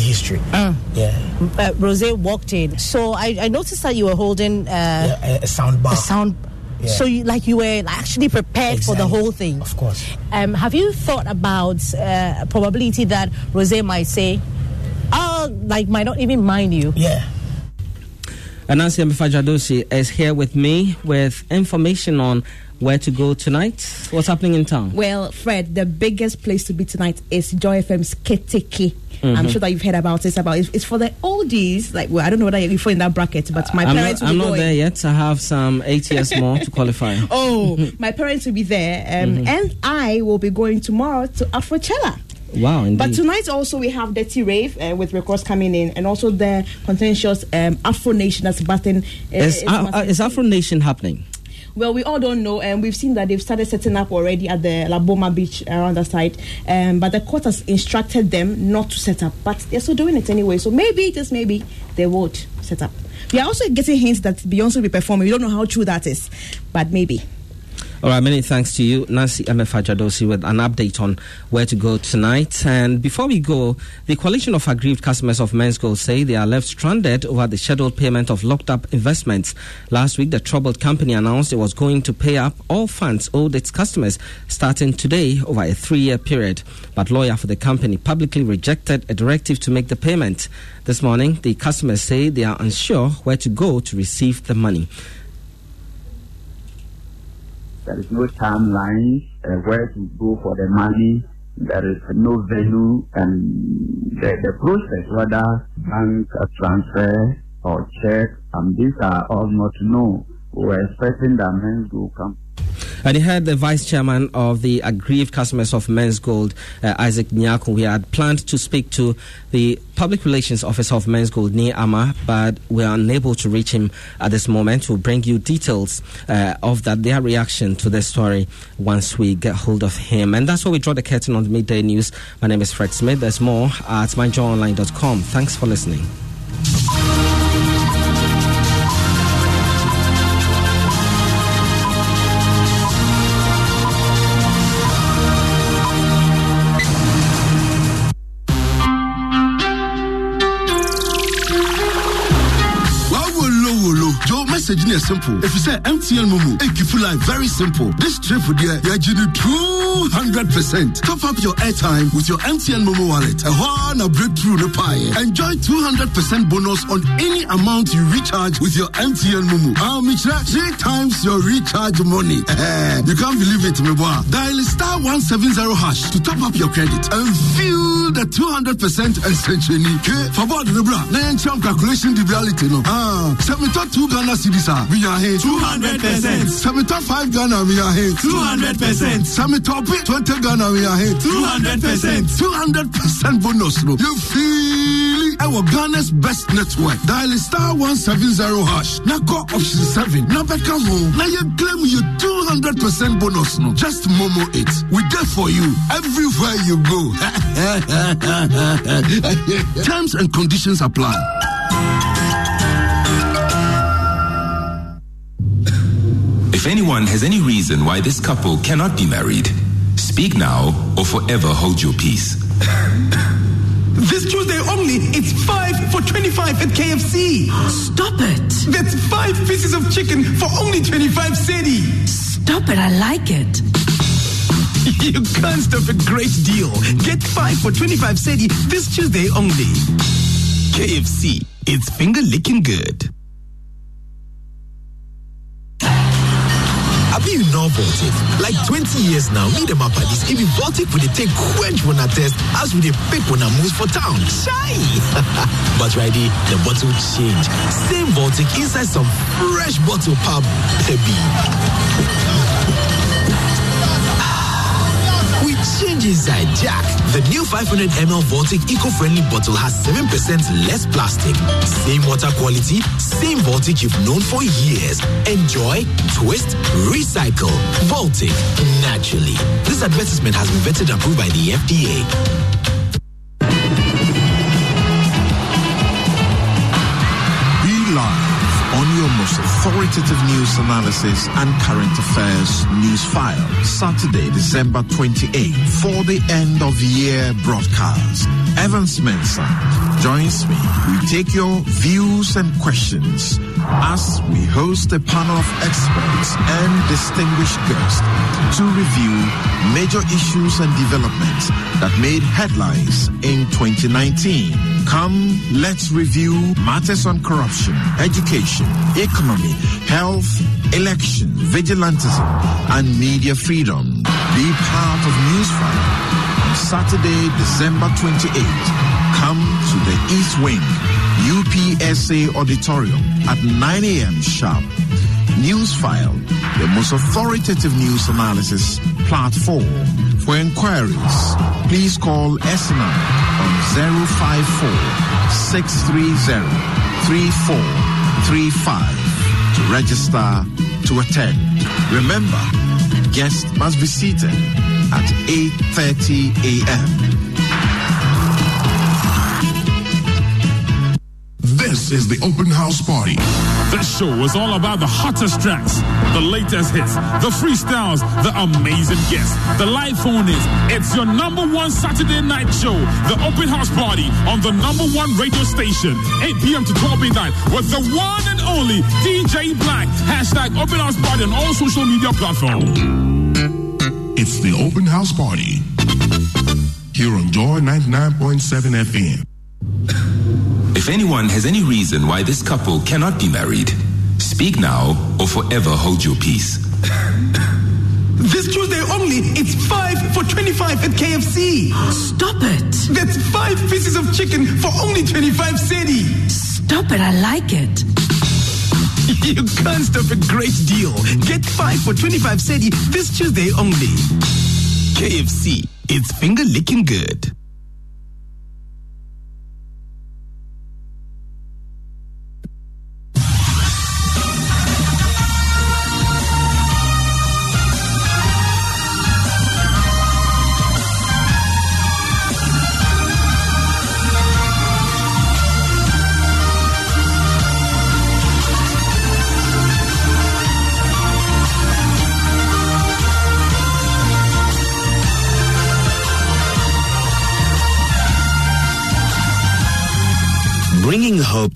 history. Uh, yeah. Uh, Rose walked in, so I, I noticed that you were holding uh, yeah, a, a sound bar. A sound. Yeah. So you like you were actually prepared exactly. for the whole thing. Of course. Um, have you thought about uh, probability that Rose might say, "Oh, like might not even mind you"? Yeah. Anansi Amefajadosi is here with me with information on where to go tonight. What's happening in town? Well, Fred, the biggest place to be tonight is Joy FM's Keteke. Mm-hmm. I'm sure that you've heard about this. About it's, for the oldies. Like, well, I don't know whether you fall in that bracket, but my I'm parents. Not, will I'm be not there yet. I have some eight years more to qualify. Oh, my parents will be there, um, mm-hmm. and I will be going tomorrow to Afrochella. Wow, indeed. But tonight also we have Dirty Rave uh, with records coming in, and also the contentious um, Afro Nation that's batting. Uh, is, uh, is Afro Nation happening? Well, we all don't know, and we've seen that they've started setting up already at the Laboma beach around the site. Um, but the court has instructed them not to set up, but they're still doing it anyway. So maybe, just maybe, they would set up. We are also getting hints that Beyonce will be performing. We don't know how true that is, but maybe. All right, many thanks to you, Nancy Amefajadosi, with an update on where to go tonight. And before we go, the coalition of aggrieved customers of Menzgold say they are left stranded over the scheduled payment of locked up investments. Last week, the troubled company announced it was going to pay up all funds owed its customers starting today over a three year period. But lawyer for the company publicly rejected a directive to make the payment. This morning, the customers say they are unsure where to go to receive the money. There is no timeline uh, where to go for the money. There is no venue, and the, the process, whether bank transfer or check, and these are all not known. We're expecting that men will come. And he heard the vice chairman of the aggrieved customers of Menzgold, uh, Isaac Nyako. We had planned to speak to the public relations officer of Menzgold, Ni Ama, but we are unable to reach him at this moment. We'll bring you details uh, of that, their reaction to the story once we get hold of him. And that's where we draw the curtain on the midday news. My name is Fred Smith. There's more at myjoyonline.com. Thanks for listening. Joe message is simple. If you say MTN it keep life very simple. This trip for there, you're 200%. Top up your airtime with your MTN Momo wallet. A one a breakthrough the pie. Enjoy 200% bonus on any amount you recharge with your MTN Momo. I'll make three times your recharge money. you can't believe it, my boy. Dial star 170 hash to top up your credit and feel the 200% extension. For the bra, na calculation the reality no. Ah, 72 Ghana cedis we are here. Two hundred percent. Seventy five Ghana we are here. Two hundred percent. Seventy twenty Ghana we are here. Two hundred percent. Two hundred percent bonus no. You feel our Ghana's best network. Dial star one seven zero hash. Now go option seven. Now back home. Now you claim your two hundred percent bonus no. Just Momo it. We there for you everywhere you go. Terms and conditions apply. If anyone has any reason why this couple cannot be married, speak now or forever hold your peace. This Tuesday only, it's 5 for 25 at KFC. Stop it. That's 5 pieces of chicken for only 25 cedi. Stop it, I like it. You can't stop a great deal. Get 5 for 25 cedi this Tuesday only. KFC, it's finger licking good. Voltic? Like 20 years now, me and my buddies, if Voltic would take quench when I test, as we dey pick when I move for town. Shy! but righty, the bottle change. Same Voltic inside some fresh bottle pub, baby. we change inside Jack. The new 500 ml Voltic eco-friendly bottle has 7% less plastic. Same water quality, same Voltic you've known for years. Enjoy, twist, recycle. Voltic, naturally. This advertisement has been vetted and approved by the FDA. Be live on your most authoritative news analysis and current affairs news file. Saturday, December 28th, for the end of year broadcast. Evans Mensah joins me. We take your views and questions as we host a panel of experts and distinguished guests to review major issues and developments that made headlines in 2019. Come, let's review matters on corruption, education, economy, health, election, vigilantism, and media freedom. Be part of Newsfile on Saturday, December 28th. Come to the East Wing, UPSA Auditorium at 9 a.m. sharp. Newsfile, the most authoritative news analysis platform. For inquiries, please call SNI on 054 630 3435 to register to attend. Remember, guests must be seated at 8:30 a.m. This is the open house party. This show is all about the hottest tracks, the latest hits, the freestyles, the amazing guests, the live phone is. It's your number one Saturday night show, the open house party on the number one radio station, 8 p.m. to 12 midnight with the one and only DJ Black. Hashtag open house party on all social media platforms. It's the open house party here on Joy 99.7 FM. If anyone has any reason why this couple cannot be married, speak now or forever hold your peace. This Tuesday only, it's 5 for 25 at KFC. Stop it. That's 5 pieces of chicken for only 25 cedi. Stop it, I like it. You can't stop a great deal. Get 5 for 25 cedi this Tuesday only. KFC, it's finger licking good.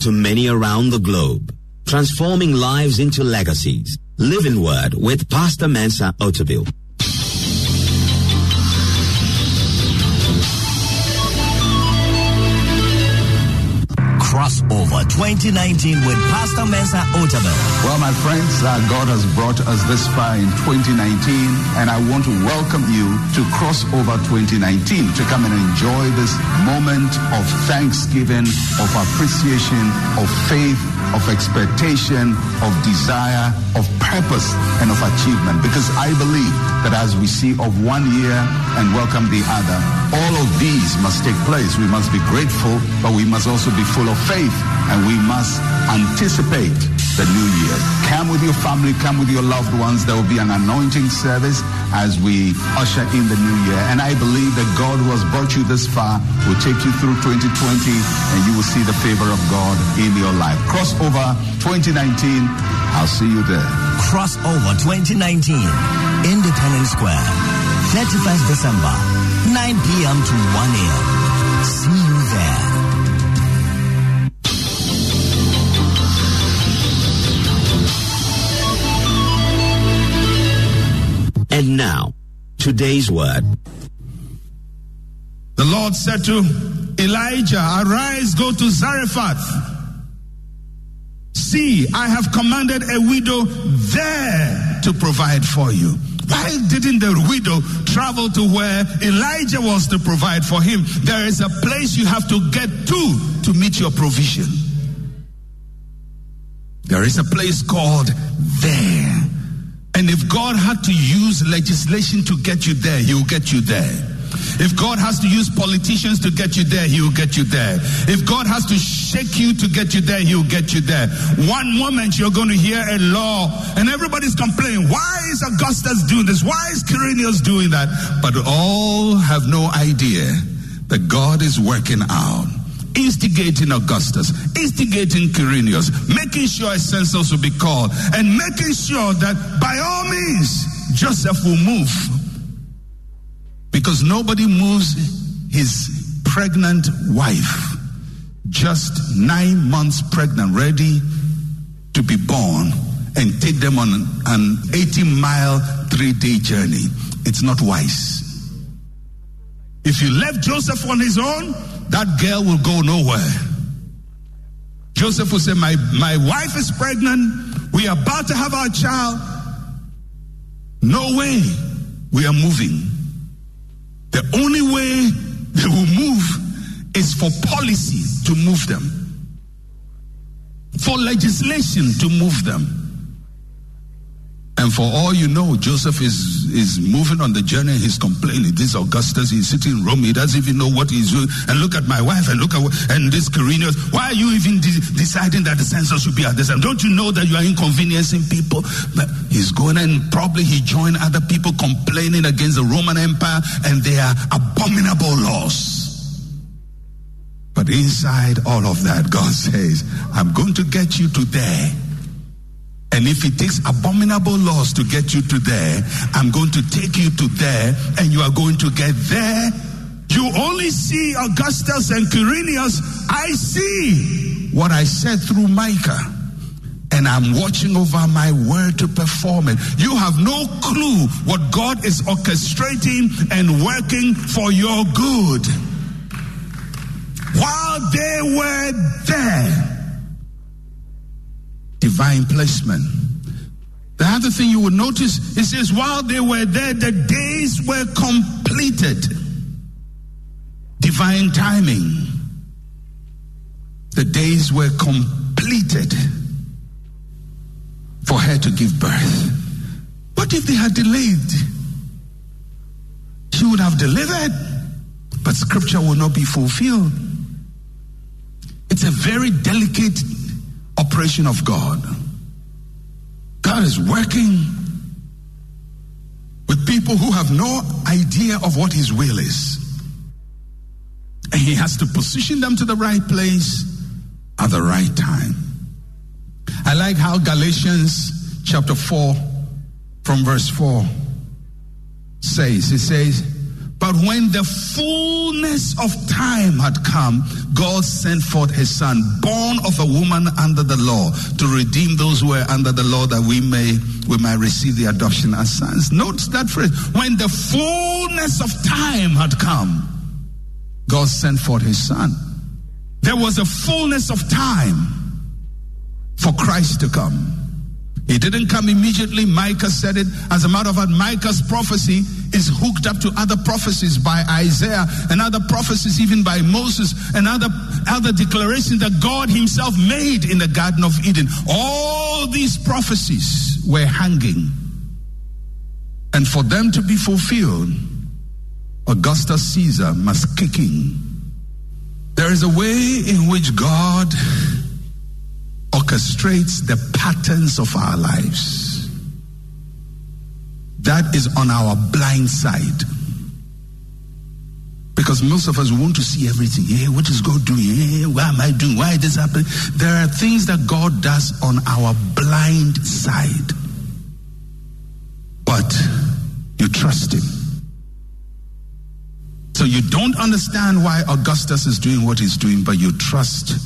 To many around the globe. Transforming lives into legacies. Living Word with Pastor Mensa Otabil. Crossover 2019 with Pastor Mensa Otabil. Well, my friends, uh, God has brought us this far in 2019, and I want to welcome you to Crossover 2019 to come and enjoy this moment of thanksgiving, of appreciation, of faith, of expectation, of desire, of purpose, and of achievement. Because I believe that as we see of one year and welcome the other, all of these must take place. We must be grateful, but we must also be full of faith, and we must anticipate the new year. Come with your family, come with your loved ones. There will be an anointing service as we usher in the new year. And I believe that God who has brought you this far will take you through 2020 and you will see the favor of God in your life. Crossover 2019. I'll see you there. Crossover 2019, Independence Square, 31st December, 9 p.m. to 1 a.m. See you there. And now, today's word. The Lord said to Elijah, Arise, go to Zarephath. See, I have commanded a widow there to provide for you. Why didn't the widow travel to where Elijah was to provide for him? There is a place you have to get to to meet your provision. There is a place called there. And if God had to use legislation to get you there, He will get you there. If God has to use politicians to get you there, He will get you there. If God has to shake you to get you there, He will get you there. One moment you're going to hear a law and everybody's complaining, why is Augustus doing this? Why is Quirinius doing that? But all have no idea that God is working out instigating Augustus, instigating Quirinius, making sure a will be called, and making sure that by all means Joseph will move. Because nobody moves his pregnant wife, just nine months pregnant, ready to be born, and take them on an 80 mile, three day journey. It's not wise. If you left Joseph on his own, that girl will go nowhere. Joseph will say, My, my wife is pregnant. We are about to have our child. No way. We are moving. The only way they will move is for policy to move them, for legislation to move them. And for all you know, Joseph is, is moving on the journey. He's complaining. This Augustus, he's sitting in Rome. He doesn't even know what he's doing. And look at my wife and look at, and this Quirinius. Why are you even de- deciding that the census should be at this time? Don't you know that you are inconveniencing people? But he's going and probably he joined other people complaining against the Roman Empire and their abominable laws. But inside all of that, God says, I'm going to get you to there. And if it takes abominable laws to get you to there, I'm going to take you to there, and you are going to get there. You only see Augustus and Quirinius. I see what I said through Micah. And I'm watching over my word to perform it. You have no clue what God is orchestrating and working for your good. While they were there, divine placement. The other thing you will notice, it says, while they were there, the days were completed. Divine timing. The days were completed for her to give birth. What if they had delayed? She would have delivered, but scripture will not be fulfilled. It's a very delicate operation of God. God is working with people who have no idea of what His will is. And He has to position them to the right place at the right time. I like how Galatians chapter 4 from verse 4 says, It says, but when the fullness of time had come, God sent forth his son, born of a woman under the law, to redeem those who were under the law that we may we might receive the adoption as sons. Note that phrase. When the fullness of time had come, God sent forth his son. There was a fullness of time for Christ to come. He didn't come immediately. Micah said it. As a matter of fact, Micah's prophecy is hooked up to other prophecies by Isaiah and other prophecies even by Moses and other, other declarations that God himself made in the Garden of Eden. All these prophecies were hanging. And for them to be fulfilled, Augustus Caesar must kick in. There is a way in which God orchestrates the patterns of our lives. That is on our blind side. Because most of us want to see everything. Hey, what is God doing? Hey, why am I doing? Why is this happening? There are things that God does on our blind side. But you trust Him. So you don't understand why Augustus is doing what he's doing, but you trust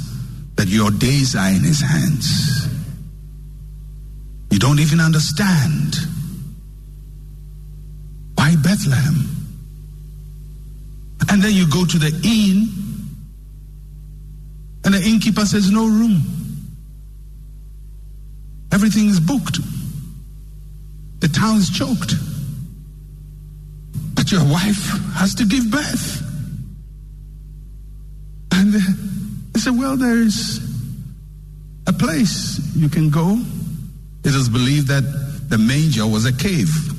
that your days are in his hands. You don't even understand Bethlehem. And then you go to the inn, and the innkeeper says, No room. Everything is booked. The town is choked. But your wife has to give birth. And uh, they said, Well, there's a place you can go. It is believed that the manger was a cave.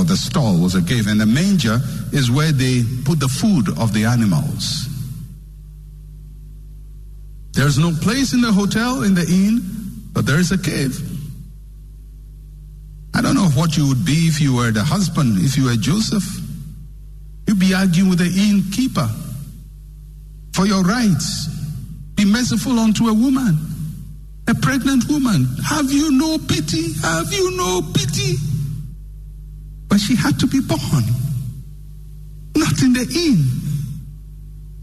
Or the stall was a cave. And the manger is where they put the food of the animals. There's no place in the hotel, in the inn, but there is a cave. I don't know what you would be if you were the husband, if you were Joseph. You'd be arguing with the innkeeper. for your rights. Be merciful unto a woman, a pregnant woman. Have you no pity? Have you no pity? But she had to be born, not in the inn,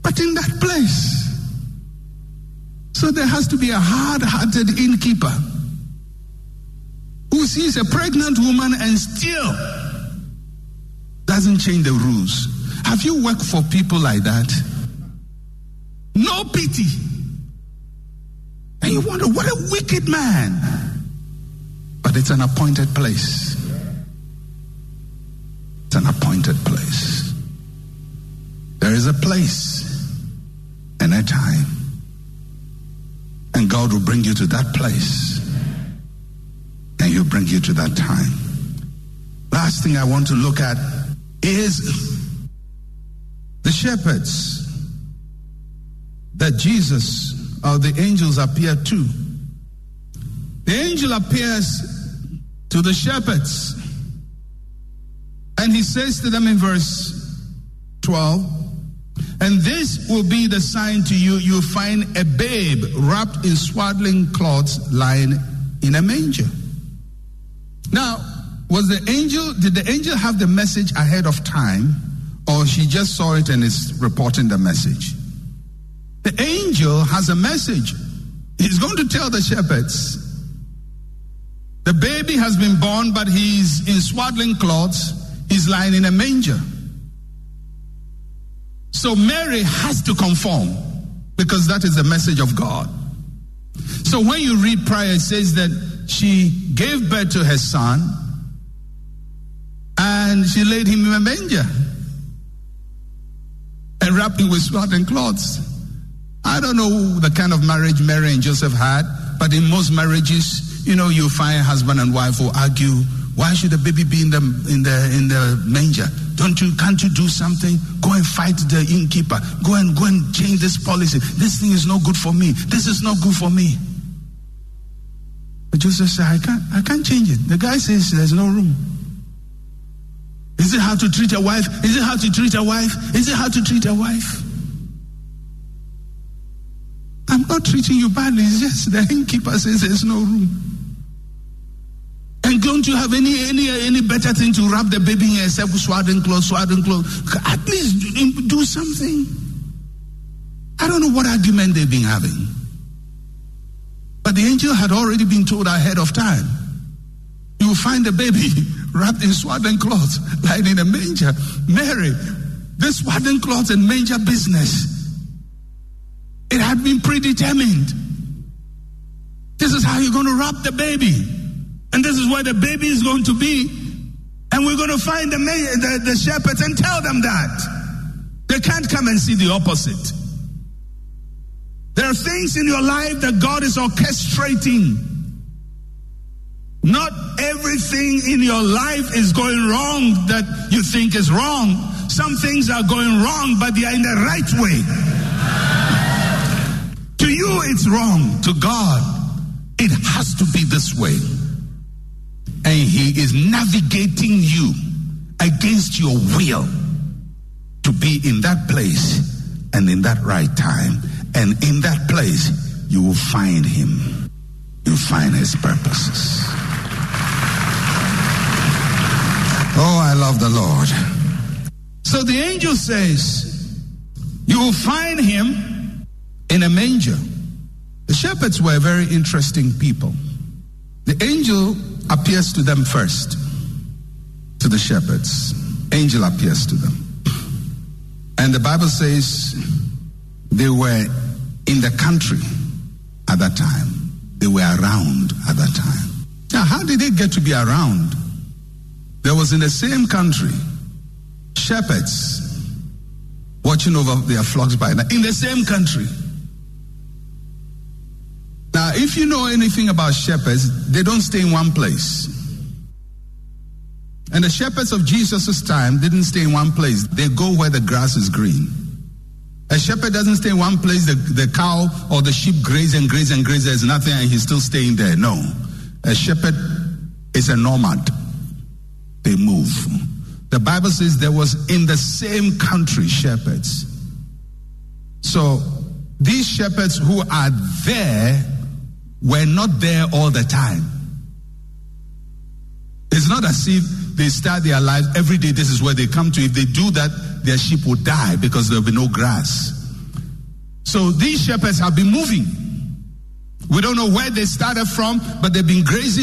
but in that place. So there has to be a hard hearted innkeeper who sees a pregnant woman and still doesn't change the rules. Have you worked for people like that? No pity. And you wonder, what a wicked man. But it's an appointed place. It's an appointed place. There is a place and a time. And God will bring you to that place. And He'll bring you to that time. Last thing I want to look at is the shepherds that Jesus or the angels appear to. The angel appears to the shepherds. And he says to them in verse 12, and this will be the sign to you you'll find a babe wrapped in swaddling cloths lying in a manger. Now, was the angel, did the angel have the message ahead of time, or she just saw it and is reporting the message? The angel has a message. He's going to tell the shepherds the baby has been born, but he's in swaddling cloths, he's lying in a manger. So Mary has to conform because that is the message of God. So when you read prior, it says that she gave birth to her son and she laid him in a manger and wrapped him with swaddling cloths. I don't know the kind of marriage Mary and Joseph had, but in most marriages, you know, you find husband and wife who argue, why should the baby be in the in the in the manger? Don't you can't you do something? Go and fight the innkeeper. Go and go and change this policy. This thing is not good for me. This is not good for me. But Joseph said, I can't I can't change it. The guy says there's no room. Is it how to treat a wife? Is it how to treat a wife? Is it how to treat a wife? I'm not treating you badly. It's just the innkeeper says there's no room. And don't you have any any any better thing to wrap the baby in except swaddling clothes, swaddling clothes? At least do, do something. I don't know what argument they've been having. But the angel had already been told ahead of time. You will find the baby wrapped in swaddling cloths, lying in a manger. Mary, this swaddling cloths and manger business, it had been predetermined. This is how you're going to wrap the baby. And this is where the baby is going to be. And we're going to find the, the, the shepherds and tell them that. They can't come and see the opposite. There are things in your life that God is orchestrating. Not everything in your life is going wrong that you think is wrong. Some things are going wrong, but they are in the right way. to you, it's wrong. To God, it has to be this way and he is navigating you against your will to be in that place and in that right time. And in that place, you will find him. You'll find his purposes. Oh, I love the Lord. So the angel says, You will find him in a manger. The shepherds were very interesting people. The angel appears to them first, to the shepherds. Angel appears to them. And the Bible says they were in the country at that time. They were around at that time. Now, how did they get to be around? There was in the same country shepherds watching over their flocks by night. In the same country. Now, if you know anything about shepherds, they don't stay in one place. And the shepherds of Jesus' time didn't stay in one place. They go where the grass is green. A shepherd doesn't stay in one place. The, the cow or the sheep graze and graze and graze. There's nothing and he's still staying there. No. A shepherd is a nomad. They move. The Bible says there was in the same country shepherds. So these shepherds who are there were not there all the time. It's not as if they start their life every day. This is where they come to. If they do that, their sheep will die because there will be no grass. So these shepherds have been moving. We don't know where they started from, but they've been grazing